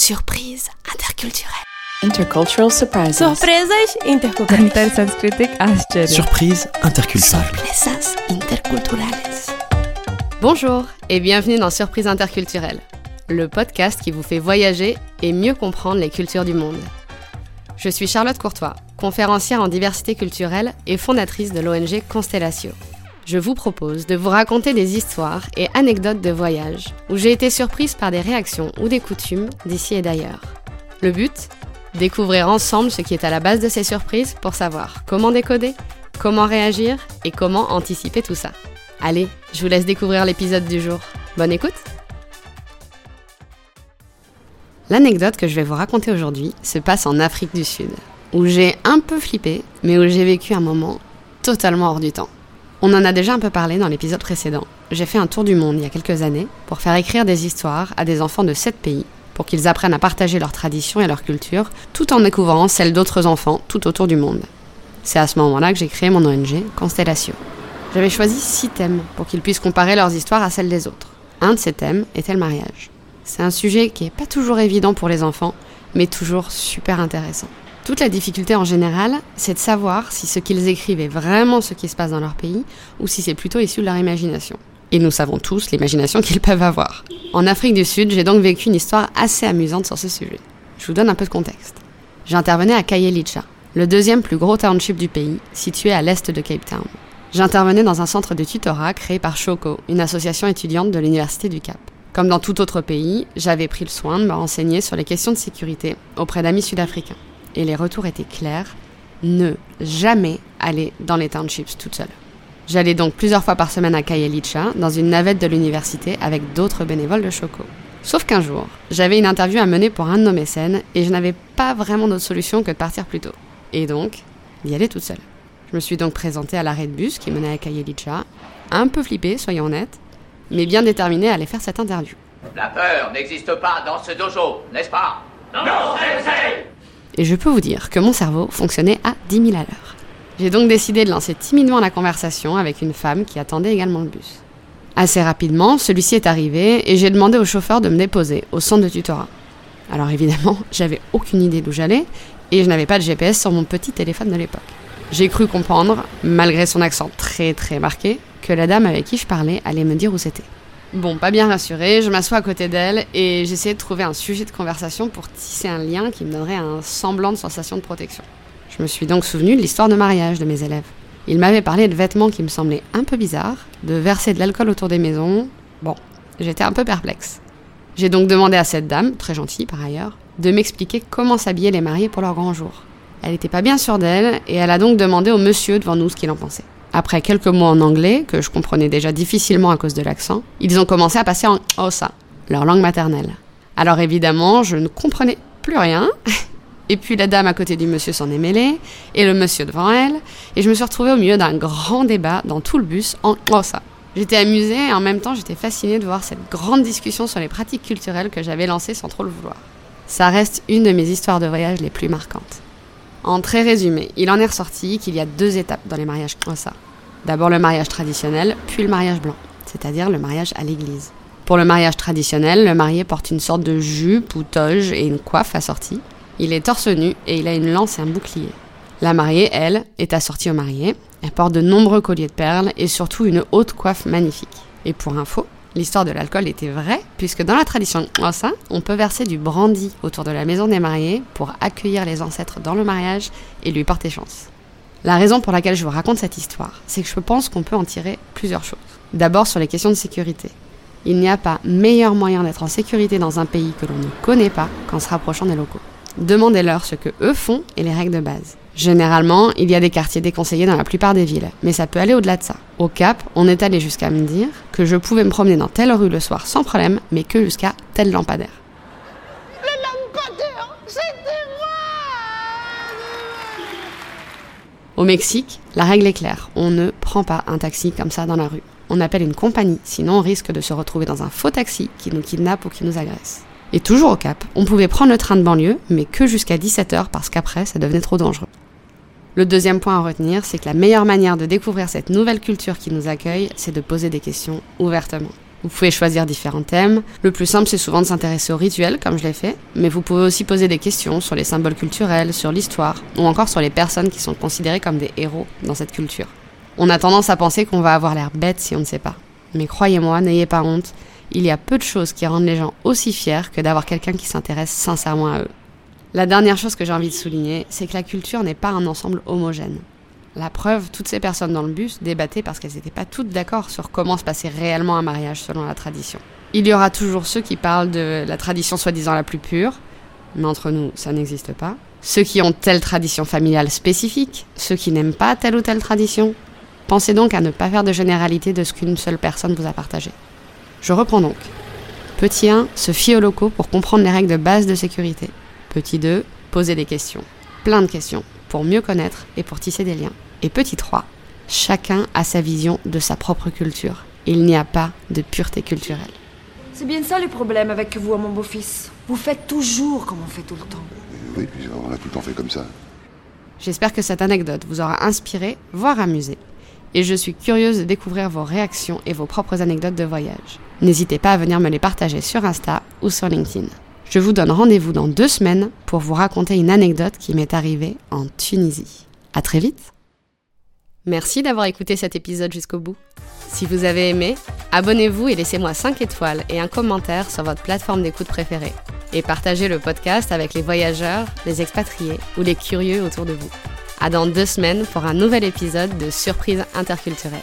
Surprise interculturelle. Intercultural surprises. Surpresas interculturais. Intersanskritic Ascharya. Surprise interculturales. Bonjour et bienvenue dans Surprise interculturelle, le podcast qui vous fait voyager et mieux comprendre les cultures du monde. Je suis Charlotte Courtois, conférencière en diversité culturelle et fondatrice de l'ONG Constellatio. Je vous propose de vous raconter des histoires et anecdotes de voyage où j'ai été surprise par des réactions ou des coutumes d'ici et d'ailleurs. Le but? Découvrir ensemble ce qui est à la base de ces surprises pour savoir comment décoder, comment réagir et comment anticiper tout ça. Allez, je vous laisse découvrir l'épisode du jour. Bonne écoute L'anecdote que je vais vous raconter aujourd'hui se passe en Afrique du Sud, où j'ai un peu flippé, mais où j'ai vécu un moment totalement hors du temps. On en a déjà un peu parlé dans l'épisode précédent. J'ai fait un tour du monde il y a quelques années pour faire écrire des histoires à des enfants de 7 pays pour qu'ils apprennent à partager leurs traditions et leur culture tout en découvrant celles d'autres enfants tout autour du monde. C'est à ce moment-là que j'ai créé mon ONG Constellatio. J'avais choisi six thèmes pour qu'ils puissent comparer leurs histoires à celles des autres. Un de ces thèmes était le mariage. C'est un sujet qui n'est pas toujours évident pour les enfants, mais toujours super intéressant. Toute la difficulté en général, c'est de savoir si ce qu'ils écrivent est vraiment ce qui se passe dans leur pays ou si c'est plutôt issu de leur imagination. Et nous savons tous l'imagination qu'ils peuvent avoir. En Afrique du Sud, j'ai donc vécu une histoire assez amusante sur ce sujet. Je vous donne un peu de contexte. J'intervenais à Kayelicha, le deuxième plus gros township du pays, situé à l'est de Cape Town. J'intervenais dans un centre de tutorat créé par Choco, une association étudiante de l'Université du Cap. Comme dans tout autre pays, j'avais pris le soin de me renseigner sur les questions de sécurité auprès d'amis sud-africains. Et les retours étaient clairs, ne jamais aller dans les townships toute seule. J'allais donc plusieurs fois par semaine à Kayelicha, dans une navette de l'université avec d'autres bénévoles de Choco. Sauf qu'un jour, j'avais une interview à mener pour un de nos mécènes et je n'avais pas vraiment d'autre solution que de partir plus tôt. Et donc, d'y aller toute seule. Je me suis donc présentée à l'arrêt de bus qui menait à Kayelicha, un peu flippée, soyons honnêtes, mais bien déterminée à aller faire cette interview. La peur n'existe pas dans ce dojo, n'est-ce pas? Non, sensei Et je peux vous dire que mon cerveau fonctionnait à 10 000 à l'heure. J'ai donc décidé de lancer timidement la conversation avec une femme qui attendait également le bus. Assez rapidement, celui-ci est arrivé et j'ai demandé au chauffeur de me déposer au centre de tutorat. Alors évidemment, j'avais aucune idée d'où j'allais et je n'avais pas de GPS sur mon petit téléphone de l'époque. J'ai cru comprendre, malgré son accent très très marqué, que la dame avec qui je parlais allait me dire où c'était. Bon, pas bien rassurée, je m'assois à côté d'elle et j'essaie de trouver un sujet de conversation pour tisser un lien qui me donnerait un semblant de sensation de protection. Je me suis donc souvenu de l'histoire de mariage de mes élèves. Ils m'avaient parlé de vêtements qui me semblaient un peu bizarres, de verser de l'alcool autour des maisons. Bon, j'étais un peu perplexe. J'ai donc demandé à cette dame, très gentille par ailleurs, de m'expliquer comment s'habiller les mariés pour leur grand jour. Elle n'était pas bien sûre d'elle et elle a donc demandé au monsieur devant nous ce qu'il en pensait. Après quelques mots en anglais, que je comprenais déjà difficilement à cause de l'accent, ils ont commencé à passer en Osa, leur langue maternelle. Alors évidemment, je ne comprenais plus rien, et puis la dame à côté du monsieur s'en est mêlée, et le monsieur devant elle, et je me suis retrouvée au milieu d'un grand débat dans tout le bus en Osa. J'étais amusée et en même temps j'étais fascinée de voir cette grande discussion sur les pratiques culturelles que j'avais lancée sans trop le vouloir. Ça reste une de mes histoires de voyage les plus marquantes. En très résumé, il en est ressorti qu'il y a deux étapes dans les mariages Osa. D'abord le mariage traditionnel, puis le mariage blanc, c'est-à-dire le mariage à l'église. Pour le mariage traditionnel, le marié porte une sorte de jupe ou toge et une coiffe assortie. Il est torse nu et il a une lance et un bouclier. La mariée, elle, est assortie au marié. Elle porte de nombreux colliers de perles et surtout une haute coiffe magnifique. Et pour info, l'histoire de l'alcool était vraie, puisque dans la tradition Ossa, on peut verser du brandy autour de la maison des mariés pour accueillir les ancêtres dans le mariage et lui porter chance. La raison pour laquelle je vous raconte cette histoire, c'est que je pense qu'on peut en tirer plusieurs choses. D'abord sur les questions de sécurité. Il n'y a pas meilleur moyen d'être en sécurité dans un pays que l'on ne connaît pas qu'en se rapprochant des locaux. Demandez-leur ce que eux font et les règles de base. Généralement, il y a des quartiers déconseillés dans la plupart des villes, mais ça peut aller au-delà de ça. Au Cap, on est allé jusqu'à me dire que je pouvais me promener dans telle rue le soir sans problème, mais que jusqu'à tel lampadaire. Le lampadaire, c'était moi Au Mexique, la règle est claire, on ne prend pas un taxi comme ça dans la rue. On appelle une compagnie, sinon on risque de se retrouver dans un faux taxi qui nous kidnappe ou qui nous agresse. Et toujours au Cap, on pouvait prendre le train de banlieue, mais que jusqu'à 17h parce qu'après, ça devenait trop dangereux. Le deuxième point à retenir, c'est que la meilleure manière de découvrir cette nouvelle culture qui nous accueille, c'est de poser des questions ouvertement. Vous pouvez choisir différents thèmes. Le plus simple, c'est souvent de s'intéresser aux rituels, comme je l'ai fait, mais vous pouvez aussi poser des questions sur les symboles culturels, sur l'histoire, ou encore sur les personnes qui sont considérées comme des héros dans cette culture. On a tendance à penser qu'on va avoir l'air bête si on ne sait pas. Mais croyez-moi, n'ayez pas honte, il y a peu de choses qui rendent les gens aussi fiers que d'avoir quelqu'un qui s'intéresse sincèrement à eux. La dernière chose que j'ai envie de souligner, c'est que la culture n'est pas un ensemble homogène. La preuve, toutes ces personnes dans le bus débattaient parce qu'elles n'étaient pas toutes d'accord sur comment se passait réellement un mariage selon la tradition. Il y aura toujours ceux qui parlent de la tradition soi-disant la plus pure, mais entre nous, ça n'existe pas. Ceux qui ont telle tradition familiale spécifique, ceux qui n'aiment pas telle ou telle tradition. Pensez donc à ne pas faire de généralité de ce qu'une seule personne vous a partagé. Je reprends donc. Petit 1, se fier aux locaux pour comprendre les règles de base de sécurité. Petit 2, poser des questions. Plein de questions pour mieux connaître et pour tisser des liens. Et petit 3, chacun a sa vision de sa propre culture. Il n'y a pas de pureté culturelle. C'est bien ça le problème avec vous, mon beau-fils. Vous faites toujours comme on fait tout le temps. Oui, puis on a tout le temps fait comme ça. J'espère que cette anecdote vous aura inspiré, voire amusé. Et je suis curieuse de découvrir vos réactions et vos propres anecdotes de voyage. N'hésitez pas à venir me les partager sur Insta ou sur LinkedIn. Je vous donne rendez-vous dans deux semaines pour vous raconter une anecdote qui m'est arrivée en Tunisie. À très vite Merci d'avoir écouté cet épisode jusqu'au bout. Si vous avez aimé, abonnez-vous et laissez-moi 5 étoiles et un commentaire sur votre plateforme d'écoute préférée. Et partagez le podcast avec les voyageurs, les expatriés ou les curieux autour de vous. À dans deux semaines pour un nouvel épisode de Surprise interculturelle.